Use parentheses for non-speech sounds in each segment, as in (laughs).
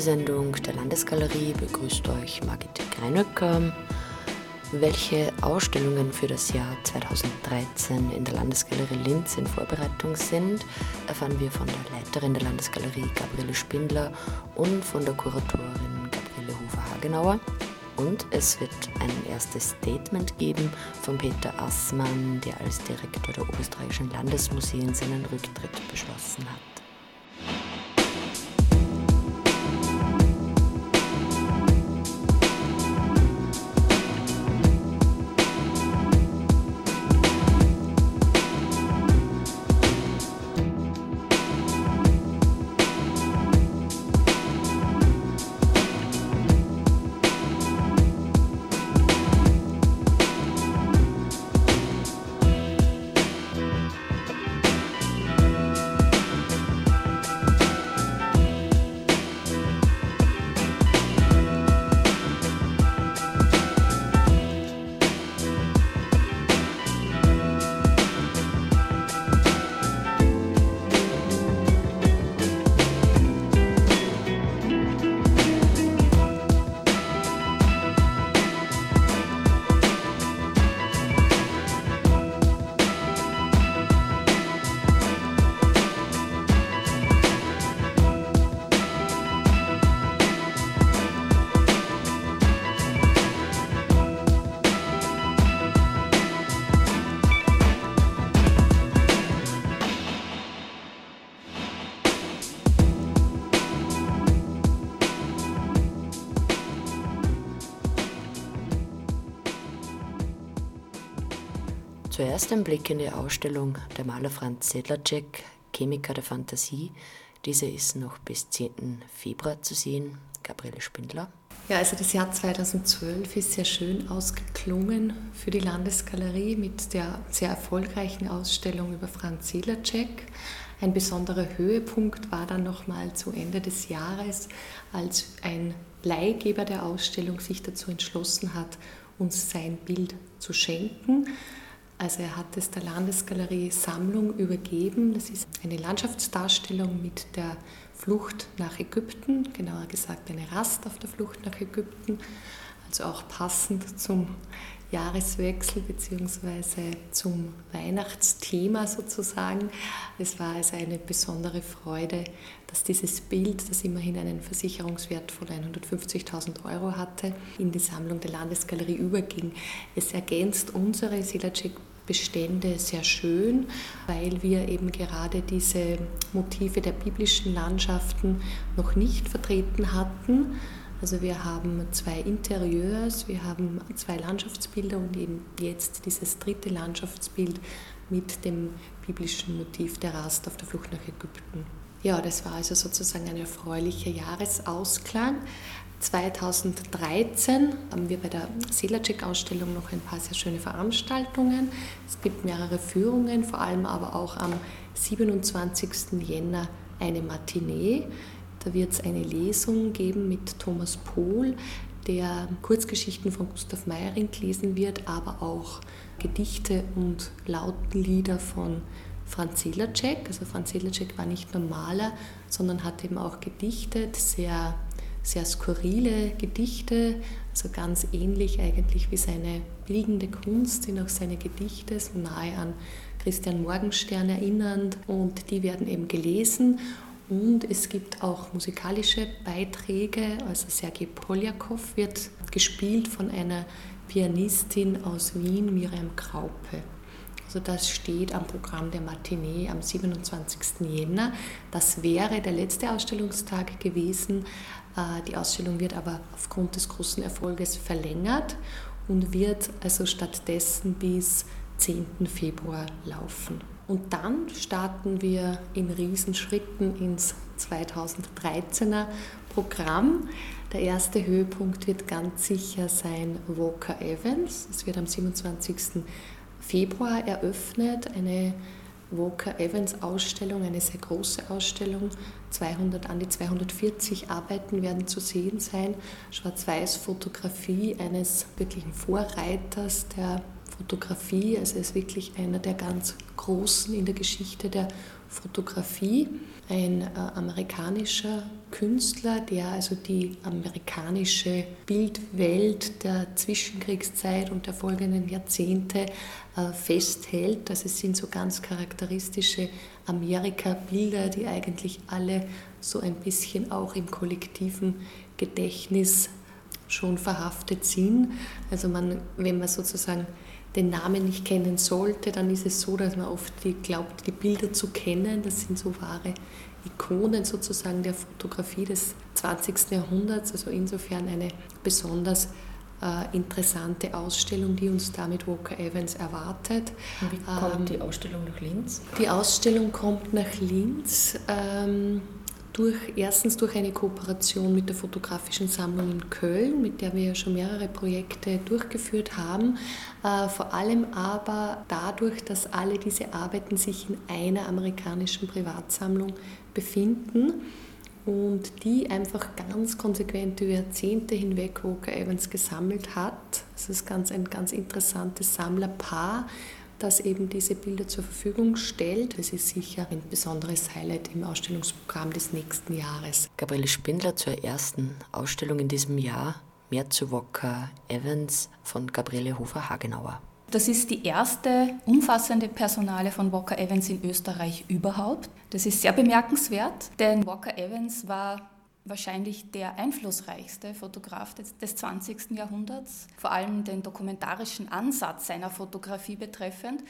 zur Sendung der Landesgalerie begrüßt euch Margit Greinöcker. Welche Ausstellungen für das Jahr 2013 in der Landesgalerie Linz in Vorbereitung sind, erfahren wir von der Leiterin der Landesgalerie Gabriele Spindler und von der Kuratorin Gabriele Hofer-Hagenauer. Und es wird ein erstes Statement geben von Peter Assmann, der als Direktor der Oberösterreichischen Landesmuseen seinen Rücktritt beschlossen hat. Zuerst ein Blick in die Ausstellung der Maler Franz Sedlacek, Chemiker der Fantasie. Diese ist noch bis 10. Februar zu sehen. Gabriele Spindler. Ja, also das Jahr 2012 ist sehr schön ausgeklungen für die Landesgalerie mit der sehr erfolgreichen Ausstellung über Franz Sedlacek. Ein besonderer Höhepunkt war dann nochmal zu Ende des Jahres, als ein Leihgeber der Ausstellung sich dazu entschlossen hat, uns sein Bild zu schenken. Also er hat es der Landesgalerie Sammlung übergeben. Das ist eine Landschaftsdarstellung mit der Flucht nach Ägypten, genauer gesagt eine Rast auf der Flucht nach Ägypten, also auch passend zum Jahreswechsel bzw. zum Weihnachtsthema sozusagen. Es war also eine besondere Freude, dass dieses Bild, das immerhin einen Versicherungswert von 150.000 Euro hatte, in die Sammlung der Landesgalerie überging. Es ergänzt unsere Silacek Bestände sehr schön, weil wir eben gerade diese Motive der biblischen Landschaften noch nicht vertreten hatten. Also wir haben zwei Interieurs, wir haben zwei Landschaftsbilder und eben jetzt dieses dritte Landschaftsbild mit dem biblischen Motiv der Rast auf der Flucht nach Ägypten. Ja, das war also sozusagen ein erfreulicher Jahresausklang. 2013 haben wir bei der Selacek-Ausstellung noch ein paar sehr schöne Veranstaltungen. Es gibt mehrere Führungen, vor allem aber auch am 27. Jänner eine Matinee. Da wird es eine Lesung geben mit Thomas Pohl, der Kurzgeschichten von Gustav Meyering lesen wird, aber auch Gedichte und Lautenlieder von Franz Selacek. Also Franz Selacek war nicht nur Maler, sondern hat eben auch gedichtet, sehr sehr skurrile Gedichte, also ganz ähnlich eigentlich wie seine bildende Kunst, sind auch seine Gedichte, so nahe an Christian Morgenstern erinnernd und die werden eben gelesen und es gibt auch musikalische Beiträge, also Sergei Poljakov wird gespielt von einer Pianistin aus Wien, Miriam Kraupe. Also das steht am Programm der Matinee am 27. Jänner. Das wäre der letzte Ausstellungstag gewesen, die Ausstellung wird aber aufgrund des großen Erfolges verlängert und wird also stattdessen bis 10. Februar laufen. Und dann starten wir in Riesenschritten ins 2013er Programm. Der erste Höhepunkt wird ganz sicher sein Walker Evans. Es wird am 27. Februar eröffnet, eine Walker Evans Ausstellung, eine sehr große Ausstellung. 200, an die 240 Arbeiten werden zu sehen sein. Schwarz-Weiß-Fotografie eines wirklichen Vorreiters der Fotografie. Also er ist wirklich einer der ganz Großen in der Geschichte der Fotografie. Ein äh, amerikanischer Künstler, der also die amerikanische Bildwelt der Zwischenkriegszeit und der folgenden Jahrzehnte äh, festhält. Also sind so ganz charakteristische Amerika-Bilder, die eigentlich alle so ein bisschen auch im kollektiven Gedächtnis schon verhaftet sind. Also man, wenn man sozusagen den Namen nicht kennen sollte, dann ist es so, dass man oft die, glaubt, die Bilder zu kennen. Das sind so wahre Ikonen sozusagen der Fotografie des 20. Jahrhunderts. Also insofern eine besonders äh, interessante Ausstellung, die uns da mit Walker Evans erwartet. Und wie kommt ähm, die Ausstellung nach Linz? Die Ausstellung kommt nach Linz. Ähm, durch, erstens durch eine Kooperation mit der Fotografischen Sammlung in Köln, mit der wir ja schon mehrere Projekte durchgeführt haben, äh, vor allem aber dadurch, dass alle diese Arbeiten sich in einer amerikanischen Privatsammlung befinden und die einfach ganz konsequent über Jahrzehnte hinweg Walker Evans gesammelt hat. Das ist ganz, ein ganz interessantes Sammlerpaar, das eben diese Bilder zur Verfügung stellt. Es ist sicher ein besonderes Highlight im Ausstellungsprogramm des nächsten Jahres. Gabriele Spindler zur ersten Ausstellung in diesem Jahr. Mehr zu Walker Evans von Gabriele Hofer-Hagenauer. Das ist die erste umfassende Personale von Walker Evans in Österreich überhaupt. Das ist sehr bemerkenswert, denn Walker Evans war wahrscheinlich der einflussreichste Fotograf des, des 20. Jahrhunderts, vor allem den dokumentarischen Ansatz seiner Fotografie betreffend.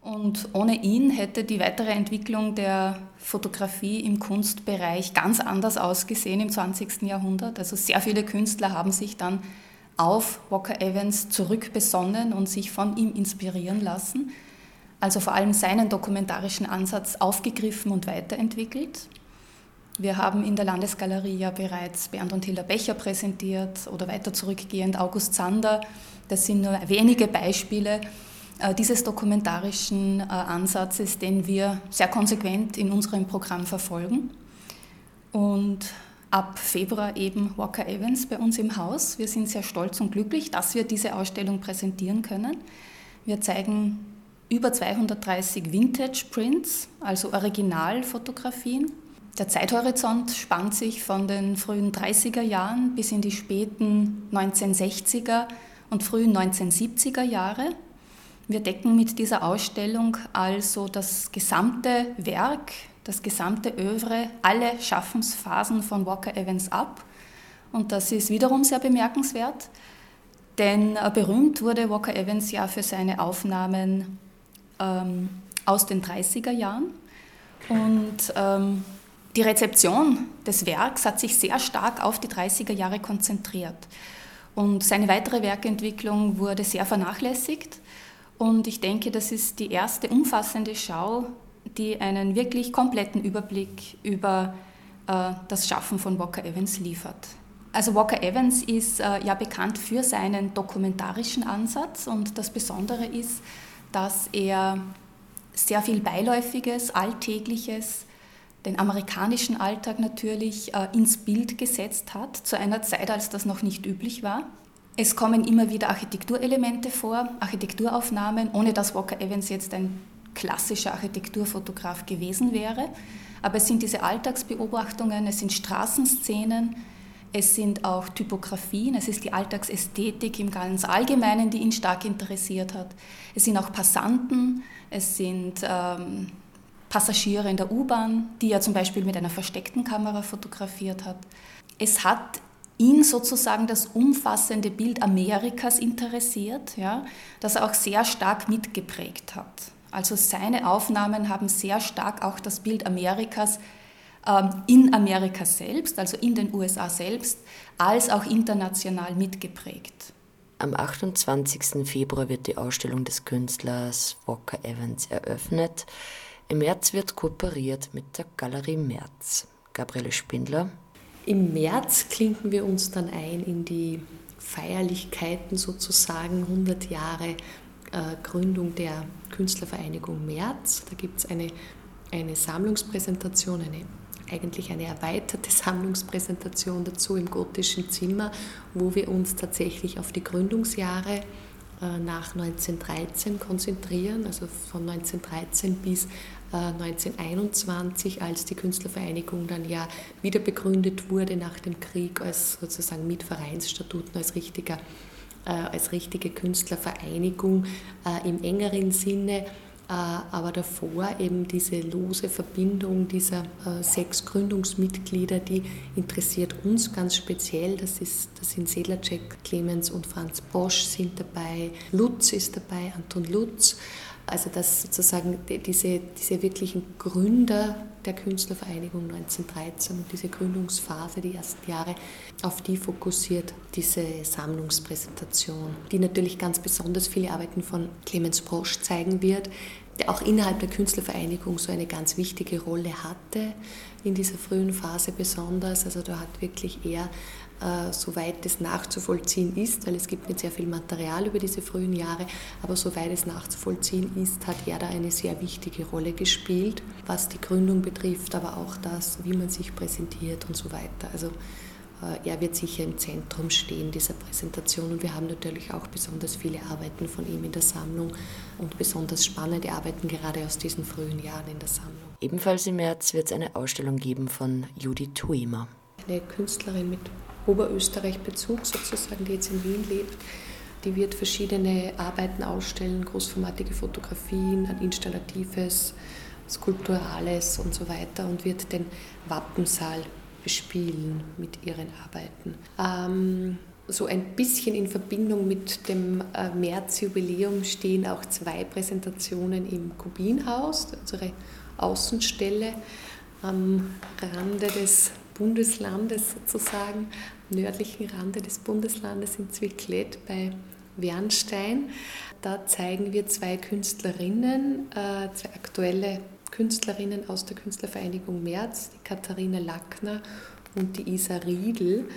Und ohne ihn hätte die weitere Entwicklung der Fotografie im Kunstbereich ganz anders ausgesehen im 20. Jahrhundert. Also sehr viele Künstler haben sich dann auf Walker Evans zurückbesonnen und sich von ihm inspirieren lassen. Also vor allem seinen dokumentarischen Ansatz aufgegriffen und weiterentwickelt. Wir haben in der Landesgalerie ja bereits Bernd und Hilda Becher präsentiert oder weiter zurückgehend August Zander. Das sind nur wenige Beispiele äh, dieses dokumentarischen äh, Ansatzes, den wir sehr konsequent in unserem Programm verfolgen. Und ab Februar eben Walker Evans bei uns im Haus. Wir sind sehr stolz und glücklich, dass wir diese Ausstellung präsentieren können. Wir zeigen über 230 Vintage Prints, also Originalfotografien. Der Zeithorizont spannt sich von den frühen 30er Jahren bis in die späten 1960er und frühen 1970er Jahre. Wir decken mit dieser Ausstellung also das gesamte Werk das gesamte Övre, alle Schaffensphasen von Walker Evans ab. Und das ist wiederum sehr bemerkenswert, denn äh, berühmt wurde Walker Evans ja für seine Aufnahmen ähm, aus den 30er Jahren. Und ähm, die Rezeption des Werks hat sich sehr stark auf die 30er Jahre konzentriert. Und seine weitere Werkentwicklung wurde sehr vernachlässigt. Und ich denke, das ist die erste umfassende Schau die einen wirklich kompletten Überblick über äh, das Schaffen von Walker Evans liefert. Also Walker Evans ist äh, ja bekannt für seinen dokumentarischen Ansatz und das Besondere ist, dass er sehr viel Beiläufiges, Alltägliches, den amerikanischen Alltag natürlich äh, ins Bild gesetzt hat, zu einer Zeit, als das noch nicht üblich war. Es kommen immer wieder Architekturelemente vor, Architekturaufnahmen, ohne dass Walker Evans jetzt ein klassischer Architekturfotograf gewesen wäre. Aber es sind diese Alltagsbeobachtungen, es sind Straßenszenen, es sind auch Typografien, es ist die Alltagsästhetik im ganz Allgemeinen, die ihn stark interessiert hat. Es sind auch Passanten, es sind ähm, Passagiere in der U-Bahn, die er zum Beispiel mit einer versteckten Kamera fotografiert hat. Es hat ihn sozusagen das umfassende Bild Amerikas interessiert, ja, das er auch sehr stark mitgeprägt hat. Also seine Aufnahmen haben sehr stark auch das Bild Amerikas ähm, in Amerika selbst, also in den USA selbst, als auch international mitgeprägt. Am 28. Februar wird die Ausstellung des Künstlers Walker Evans eröffnet. Im März wird kooperiert mit der Galerie März. Gabriele Spindler. Im März klinken wir uns dann ein in die Feierlichkeiten sozusagen 100 Jahre äh, Gründung der Künstlervereinigung März. Da gibt es eine, eine Sammlungspräsentation, eine, eigentlich eine erweiterte (laughs) Sammlungspräsentation dazu im gotischen Zimmer, wo wir uns tatsächlich auf die Gründungsjahre nach 1913 konzentrieren, also von 1913 bis 1921, als die Künstlervereinigung dann ja wieder begründet wurde nach dem Krieg als sozusagen mit Vereinsstatuten als richtiger als richtige Künstlervereinigung im engeren Sinne. äh, aber davor eben diese lose Verbindung dieser äh, sechs Gründungsmitglieder, die interessiert uns ganz speziell. Das, ist, das sind Sedlacek, Clemens und Franz Bosch sind dabei, Lutz ist dabei, Anton Lutz. Also dass sozusagen diese, diese wirklichen Gründer der Künstlervereinigung 1913 und diese Gründungsphase, die ersten Jahre, auf die fokussiert diese Sammlungspräsentation, die natürlich ganz besonders viele Arbeiten von Clemens Brosch zeigen wird, der auch innerhalb der Künstlervereinigung so eine ganz wichtige Rolle hatte, in dieser frühen Phase besonders. Also da hat wirklich er äh, soweit es nachzuvollziehen ist, weil es gibt nicht sehr viel Material über diese frühen Jahre, aber soweit es nachzuvollziehen ist, hat er da eine sehr wichtige Rolle gespielt, was die Gründung betrifft, aber auch das, wie man sich präsentiert und so weiter. Also äh, er wird sicher im Zentrum stehen dieser Präsentation und wir haben natürlich auch besonders viele Arbeiten von ihm in der Sammlung und besonders spannende Arbeiten gerade aus diesen frühen Jahren in der Sammlung. Ebenfalls im März wird es eine Ausstellung geben von Judith Tuemer. Eine Künstlerin mit Oberösterreich-Bezug sozusagen, die jetzt in Wien lebt. Die wird verschiedene Arbeiten ausstellen, großformatige Fotografien, ein installatives, skulpturales und so weiter und wird den Wappensaal bespielen mit ihren Arbeiten. Ähm, so ein bisschen in Verbindung mit dem äh, Märzjubiläum stehen auch zwei Präsentationen im Kubinhaus, unsere Außenstelle am Rande des Bundeslandes sozusagen, nördlichen Rande des Bundeslandes in Zwicklet bei Wernstein. Da zeigen wir zwei Künstlerinnen, äh, zwei aktuelle Künstlerinnen aus der Künstlervereinigung März, die Katharina Lackner und die Isa Riedl,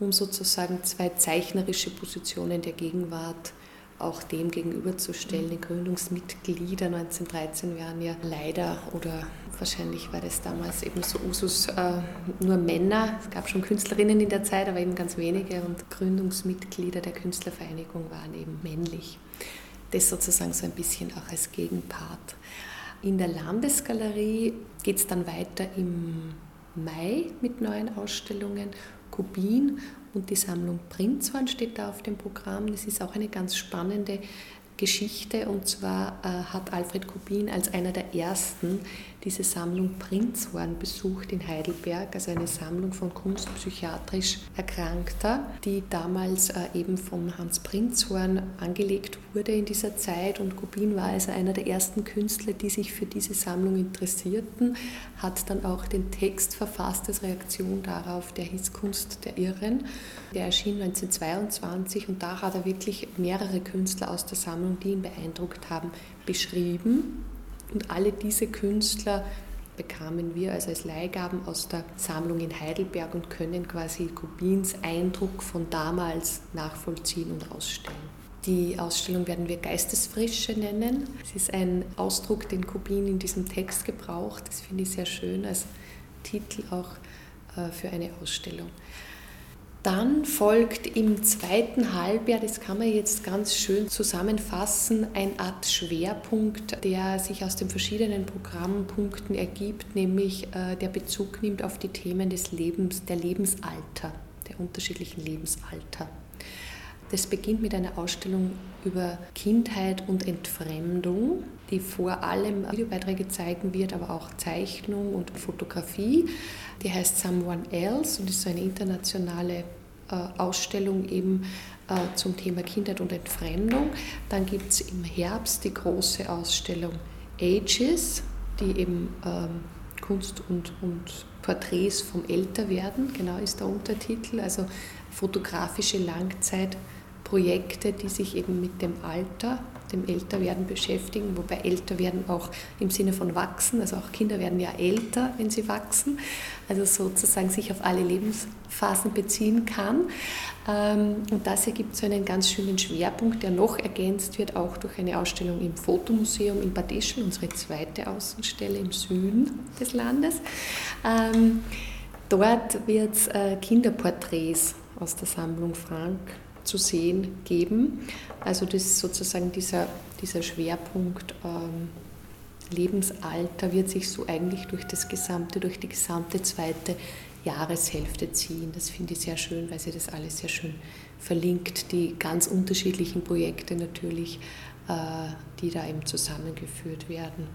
um sozusagen zwei zeichnerische Positionen der Gegenwart auch dem gegenüberzustellen. Die Gründungsmitglieder 1913 waren ja leider oder wahrscheinlich war das damals eben so Usus äh, nur Männer. Es gab schon Künstlerinnen in der Zeit, aber eben ganz wenige und Gründungsmitglieder der Künstlervereinigung waren eben männlich. Das sozusagen so ein bisschen auch als Gegenpart. In der Landesgalerie geht es dann weiter im Mai mit neuen Ausstellungen. Kubin und die Sammlung Prinzhorn steht da auf dem Programm. Das ist auch eine ganz spannende Geschichte und zwar äh, hat Alfred Kubin als einer der ersten diese Sammlung Prinzhorn besucht in Heidelberg, also eine Sammlung von kunstpsychiatrisch Erkrankter, die damals äh, eben vom Hans Prinzhorn angelegt wurde in dieser Zeit. Und Kubin war also einer der ersten Künstler, die sich für diese Sammlung interessierten, hat dann auch den Text verfasst als Reaktion darauf, der hieß Kunst der Irren. Der erschien 1922 und da hat er wirklich mehrere Künstler aus der Sammlung, die ihn beeindruckt haben, beschrieben und alle diese Künstler bekamen wir also als Leihgaben aus der Sammlung in Heidelberg und können quasi Kubins Eindruck von damals nachvollziehen und ausstellen. Die Ausstellung werden wir Geistesfrische nennen. Es ist ein Ausdruck, den Kubin in diesem Text gebraucht. Das finde ich sehr schön als Titel auch äh, für eine Ausstellung. Dann folgt im zweiten Halbjahr, das kann man jetzt ganz schön zusammenfassen, ein Art Schwerpunkt, der sich aus den verschiedenen Programmpunkten ergibt, nämlich äh, der Bezug nimmt auf die Themen des Lebens, der Lebensalter, der unterschiedlichen Lebensalter. Das beginnt mit einer Ausstellung über Kindheit und Entfremdung, die vor allem Videobeiträge zeigen wird, aber auch Zeichnung und Fotografie. Die heißt Someone Else und ist so eine internationale Ausstellung eben äh, zum Thema Kindheit und Entfremdung. Dann gibt es im Herbst die große Ausstellung Ages, die eben ähm, Kunst und, und Porträts vom Älterwerden, genau ist der Untertitel, also fotografische Langzeitprojekte, die sich eben mit dem Alter dem Älterwerden beschäftigen, wobei Älterwerden auch im Sinne von wachsen, also auch Kinder werden ja älter, wenn sie wachsen, also sozusagen sich auf alle Lebensphasen beziehen kann. Ähm, und das ergibt so einen ganz schönen Schwerpunkt, der noch ergänzt wird, auch durch eine Ausstellung im Fotomuseum in Bad Ischl, unsere zweite Außenstelle im Süden des Landes. Ähm, dort wird es äh, Kinderporträts aus der Sammlung Frank zu sehen geben. Also das ist sozusagen dieser, dieser Schwerpunkt ähm, Lebensalter wird sich so eigentlich durch das gesamte, durch die gesamte zweite Jahreshälfte ziehen. Das finde ich sehr schön, weil sie das alles sehr schön verlinkt, die ganz unterschiedlichen Projekte natürlich, äh, die da eben zusammengeführt werden.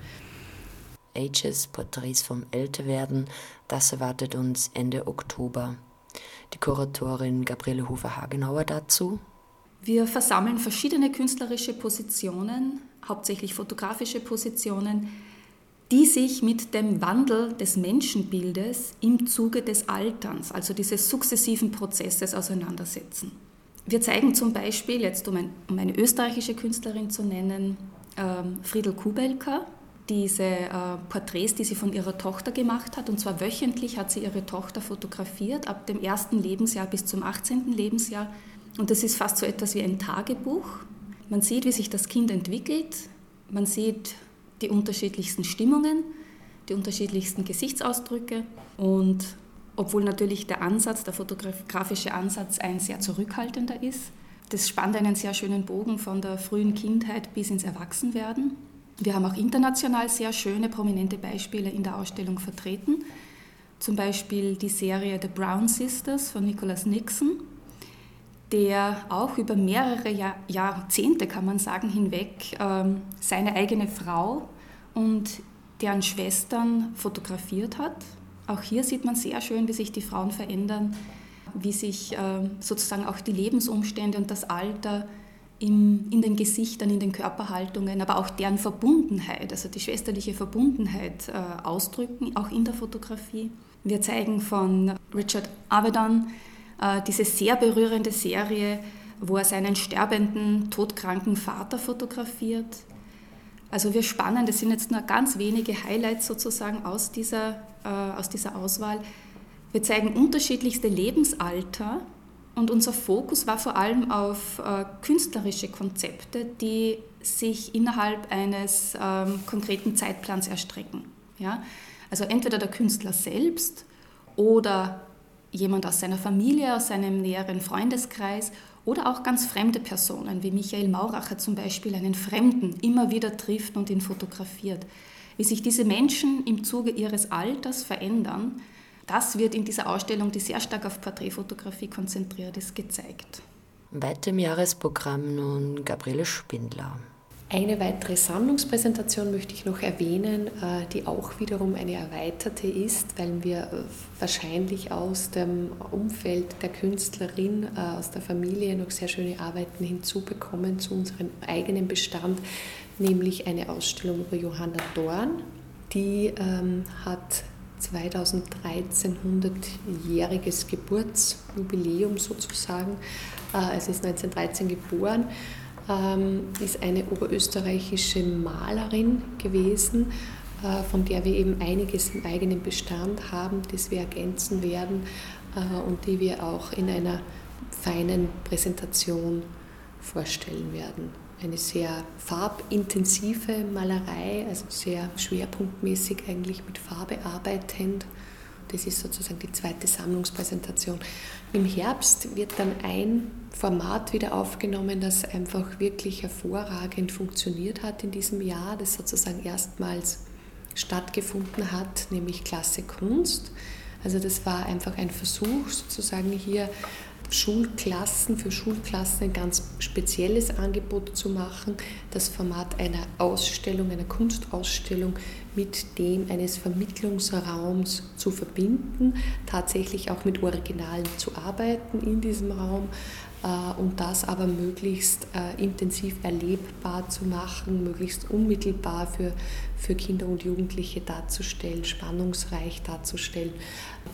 Ages, Porträts vom Älterwerden, das erwartet uns Ende Oktober. Die Kuratorin Gabriele Hofer-Hagenauer dazu. Wir versammeln verschiedene künstlerische Positionen, hauptsächlich fotografische Positionen, die sich mit dem Wandel des Menschenbildes im Zuge des Alterns, also dieses sukzessiven Prozesses, auseinandersetzen. Wir zeigen zum Beispiel, jetzt um, ein, um eine österreichische Künstlerin zu nennen, ähm, Friedel Kubelka, diese äh, Porträts, die sie von ihrer Tochter gemacht hat. Und zwar wöchentlich hat sie ihre Tochter fotografiert, ab dem ersten Lebensjahr bis zum 18. Lebensjahr. Und das ist fast so etwas wie ein Tagebuch. Man sieht, wie sich das Kind entwickelt. Man sieht die unterschiedlichsten Stimmungen, die unterschiedlichsten Gesichtsausdrücke. Und obwohl natürlich der Ansatz, der fotografische Ansatz ein sehr zurückhaltender ist, das spannt einen sehr schönen Bogen von der frühen Kindheit bis ins Erwachsenwerden. Wir haben auch international sehr schöne, prominente Beispiele in der Ausstellung vertreten. Zum Beispiel die Serie The Brown Sisters von Nicholas Nixon, der auch über mehrere Jahr, Jahrzehnte, kann man sagen, hinweg ähm, seine eigene Frau und deren Schwestern fotografiert hat. Auch hier sieht man sehr schön, wie sich die Frauen verändern, wie sich äh, sozusagen auch die Lebensumstände und das Alter in, in den Gesichtern, in den Körperhaltungen, aber auch deren Verbundenheit, also die schwesterliche Verbundenheit äh, ausdrücken, auch in der Fotografie. Wir zeigen von Richard Avedon äh, diese sehr berührende Serie, wo er seinen sterbenden, todkranken Vater fotografiert. Also wir spannen, das sind jetzt nur ganz wenige Highlights sozusagen aus dieser, äh, aus dieser Auswahl. Wir zeigen unterschiedlichste Lebensalter und unser Fokus war vor allem auf äh, künstlerische Konzepte, die sich innerhalb eines ähm, konkreten Zeitplans erstrecken. Ja? Also entweder der Künstler selbst oder jemand aus seiner Familie, aus seinem näheren Freundeskreis oder auch ganz fremde Personen, wie Michael Mauracher zum Beispiel, einen Fremden immer wieder trifft und ihn fotografiert. Wie sich diese Menschen im Zuge ihres Alters verändern das wird in dieser Ausstellung, die sehr stark auf Porträtfotografie konzentriert ist, gezeigt. Weiter im Jahresprogramm nun Gabriele Spindler. Eine weitere Sammlungspräsentation möchte ich noch erwähnen, äh, die auch wiederum eine erweiterte ist, weil wir äh, wahrscheinlich aus dem Umfeld der Künstlerin, äh, aus der Familie noch sehr schöne Arbeiten hinzubekommen zu unserem eigenen Bestand, nämlich eine Ausstellung über Johanna Dorn. Die ähm, hat 2013 100-jähriges Geburtsjubiläum sozusagen. Äh, sie ist 1913 geboren, ähm, ist eine oberösterreichische Malerin gewesen, äh, von der wir eben einiges im eigenen Bestand haben, das wir ergänzen werden äh, und die wir auch in einer feinen Präsentation vorstellen werden eine sehr farbintensive Malerei, also sehr schwerpunktmäßig eigentlich mit Farbe arbeitend. Das ist sozusagen die zweite Sammlungspräsentation. Im Herbst wird dann ein Format wieder aufgenommen, das einfach wirklich hervorragend funktioniert hat in diesem Jahr, das sozusagen erstmals stattgefunden hat, nämlich Klasse Kunst. Also das war einfach ein Versuch, sozusagen hier Schulklassen, für Schulklassen ein ganz spezielles Angebot zu machen, das Format einer Ausstellung, einer Kunstausstellung mit dem eines Vermittlungsraums zu verbinden, tatsächlich auch mit Originalen zu arbeiten in diesem Raum, äh, und das aber möglichst äh, intensiv erlebbar zu machen, möglichst unmittelbar für, für Kinder und Jugendliche darzustellen, spannungsreich darzustellen.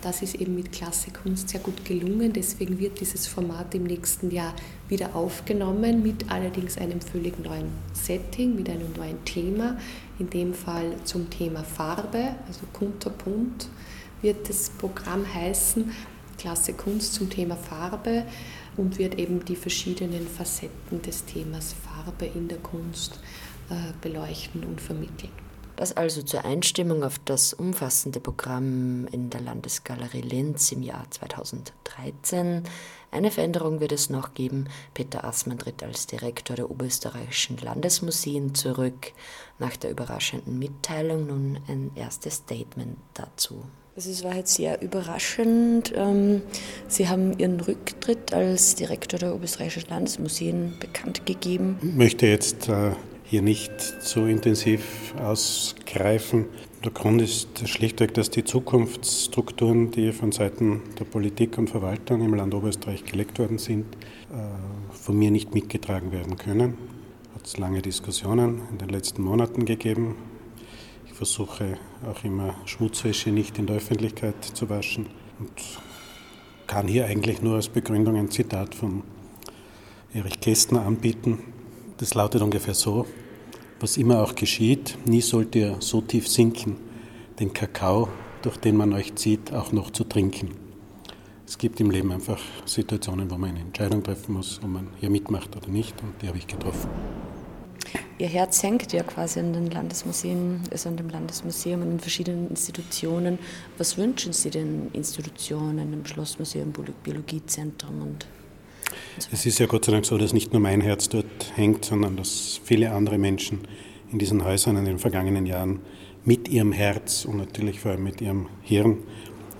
Das ist eben mit Klasse Kunst sehr gut gelungen. Deswegen wird dieses Format im nächsten Jahr wieder aufgenommen, mit allerdings einem völlig neuen Setting, mit einem neuen Thema. In dem Fall zum Thema Farbe, also Kunterbunt wird das Programm heißen. Klasse Kunst zum Thema Farbe und wird eben die verschiedenen Facetten des Themas Farbe in der Kunst äh, beleuchten und vermitteln. Das also zur Einstimmung auf das umfassende Programm in der Landesgalerie Linz im Jahr 2013. Eine Veränderung wird es noch geben. Peter Assmann tritt als Direktor der Oberösterreichischen Landesmuseen zurück. Nach der überraschenden Mitteilung nun ein erstes Statement dazu. Es war jetzt sehr überraschend. Ähm, Sie haben Ihren Rücktritt als Direktor der Oberösterreichischen Landesmuseen bekannt gegeben. Ich möchte jetzt äh, hier nicht so intensiv ausgreifen. Der Grund ist schlichtweg, dass die Zukunftsstrukturen, die von Seiten der Politik und Verwaltung im Land Oberösterreich gelegt worden sind, äh, von mir nicht mitgetragen werden können. Hat es lange Diskussionen in den letzten Monaten gegeben. Ich versuche auch immer Schmutzwäsche nicht in der Öffentlichkeit zu waschen und kann hier eigentlich nur als Begründung ein Zitat von Erich Kästner anbieten. Das lautet ungefähr so, was immer auch geschieht, nie sollt ihr so tief sinken, den Kakao, durch den man euch zieht, auch noch zu trinken. Es gibt im Leben einfach Situationen, wo man eine Entscheidung treffen muss, ob man hier mitmacht oder nicht, und die habe ich getroffen. Ihr Herz hängt ja quasi an den Landesmuseen, also an dem Landesmuseum, an den verschiedenen Institutionen. Was wünschen Sie den Institutionen, dem Schlossmuseum, Biologiezentrum und es ist ja Gott sei Dank so, dass nicht nur mein Herz dort hängt, sondern dass viele andere Menschen in diesen Häusern in den vergangenen Jahren mit ihrem Herz und natürlich vor allem mit ihrem Hirn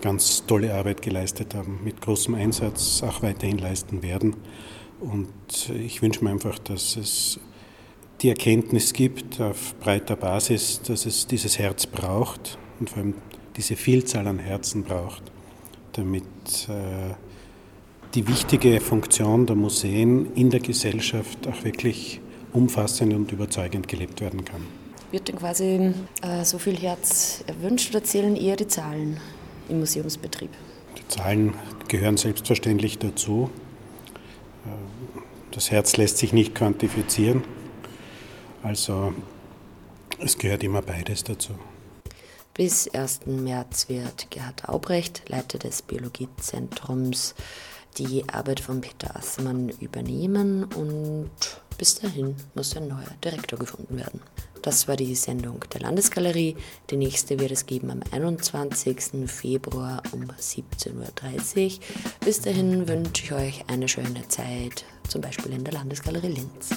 ganz tolle Arbeit geleistet haben, mit großem Einsatz auch weiterhin leisten werden. Und ich wünsche mir einfach, dass es die Erkenntnis gibt auf breiter Basis, dass es dieses Herz braucht und vor allem diese Vielzahl an Herzen braucht, damit äh, die wichtige Funktion der Museen in der Gesellschaft auch wirklich umfassend und überzeugend gelebt werden kann. Wird denn quasi äh, so viel Herz erwünscht oder zählen eher die Zahlen im Museumsbetrieb? Die Zahlen gehören selbstverständlich dazu. Äh, das Herz lässt sich nicht quantifizieren. Also es gehört immer beides dazu. Bis 1. März wird Gerhard Aubrecht, Leiter des Biologiezentrums, die Arbeit von Peter Assmann übernehmen und bis dahin muss ein neuer Direktor gefunden werden. Das war die Sendung der Landesgalerie. Die nächste wird es geben am 21. Februar um 17.30 Uhr. Bis dahin wünsche ich euch eine schöne Zeit, zum Beispiel in der Landesgalerie Linz.